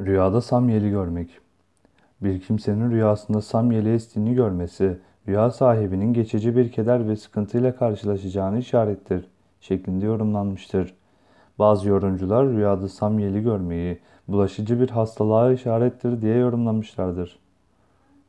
Rüyada samyeli görmek. Bir kimsenin rüyasında samyeli estiğini görmesi, rüya sahibinin geçici bir keder ve sıkıntıyla karşılaşacağını işarettir şeklinde yorumlanmıştır. Bazı yorumcular rüyada samyeli görmeyi bulaşıcı bir hastalığa işarettir diye yorumlamışlardır.